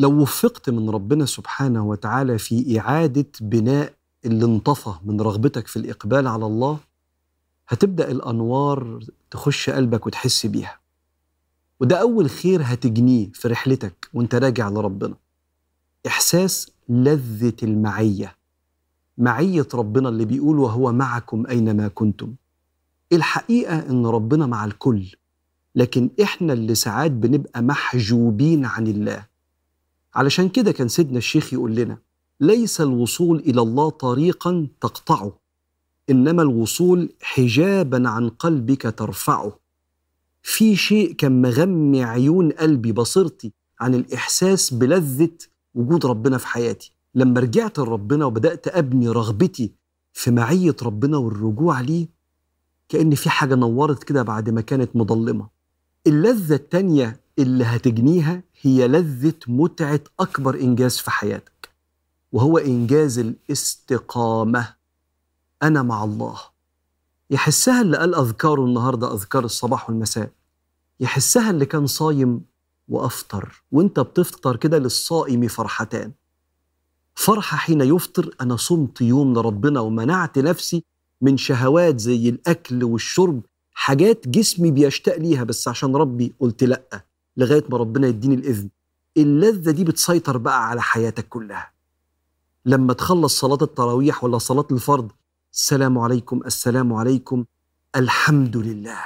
لو وفقت من ربنا سبحانه وتعالى في إعادة بناء اللي انطفى من رغبتك في الإقبال على الله هتبدأ الأنوار تخش قلبك وتحس بيها. وده أول خير هتجنيه في رحلتك وأنت راجع لربنا. إحساس لذة المعية. معية ربنا اللي بيقول وهو معكم أينما كنتم. الحقيقة إن ربنا مع الكل لكن إحنا اللي ساعات بنبقى محجوبين عن الله. علشان كده كان سيدنا الشيخ يقول لنا ليس الوصول إلى الله طريقا تقطعه إنما الوصول حجابا عن قلبك ترفعه. في شيء كان مغمي عيون قلبي بصيرتي عن الإحساس بلذة وجود ربنا في حياتي. لما رجعت لربنا وبدأت أبني رغبتي في معية ربنا والرجوع ليه كأن في حاجة نورت كده بعد ما كانت مظلمة. اللذة التانية اللي هتجنيها هي لذة متعة أكبر إنجاز في حياتك وهو إنجاز الاستقامة. أنا مع الله. يحسها اللي قال أذكاره النهاردة أذكار الصباح والمساء. يحسها اللي كان صايم وأفطر وأنت بتفطر كده للصائم فرحتان. فرحة حين يفطر أنا صمت يوم لربنا ومنعت نفسي من شهوات زي الأكل والشرب حاجات جسمي بيشتاق ليها بس عشان ربي قلت لأ. لغاية ما ربنا يديني الإذن. اللذة دي بتسيطر بقى على حياتك كلها. لما تخلص صلاة التراويح ولا صلاة الفرض السلام عليكم السلام عليكم الحمد لله.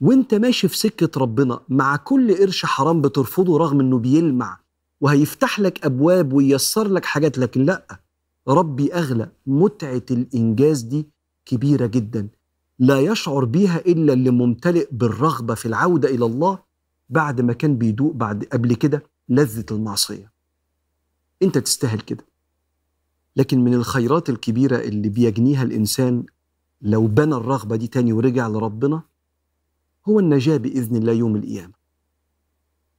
وانت ماشي في سكة ربنا مع كل قرش حرام بترفضه رغم إنه بيلمع وهيفتح لك أبواب وييسر لك حاجات لكن لأ. ربي أغلى. متعة الإنجاز دي كبيرة جدا. لا يشعر بيها إلا اللي ممتلئ بالرغبة في العودة إلى الله بعد ما كان بيدوق بعد قبل كده لذة المعصية. أنت تستاهل كده. لكن من الخيرات الكبيرة اللي بيجنيها الإنسان لو بنى الرغبة دي تاني ورجع لربنا هو النجاة بإذن الله يوم القيامة.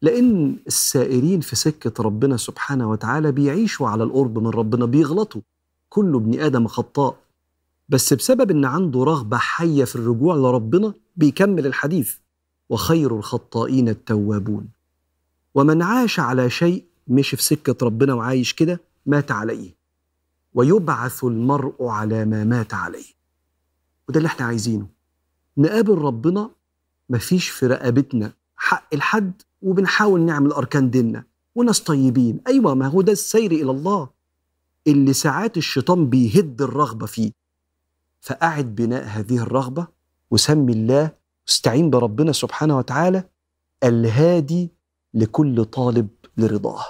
لأن السائرين في سكة ربنا سبحانه وتعالى بيعيشوا على القرب من ربنا بيغلطوا. كل ابن آدم خطاء. بس بسبب إن عنده رغبة حية في الرجوع لربنا بيكمل الحديث. وخير الخطائين التوابون. ومن عاش على شيء مشي في سكة ربنا وعايش كده مات عليه. ويبعث المرء على ما مات عليه. وده اللي إحنا عايزينه. نقابل ربنا مفيش في رقبتنا حق الحد وبنحاول نعمل أركان ديننا. وناس طيبين. أيوة ما هو ده السير إلى الله. اللي ساعات الشيطان بيهد الرغبة فيه. فأعد بناء هذه الرغبة وسمي الله واستعين بربنا سبحانه وتعالى الهادي لكل طالب لرضاه.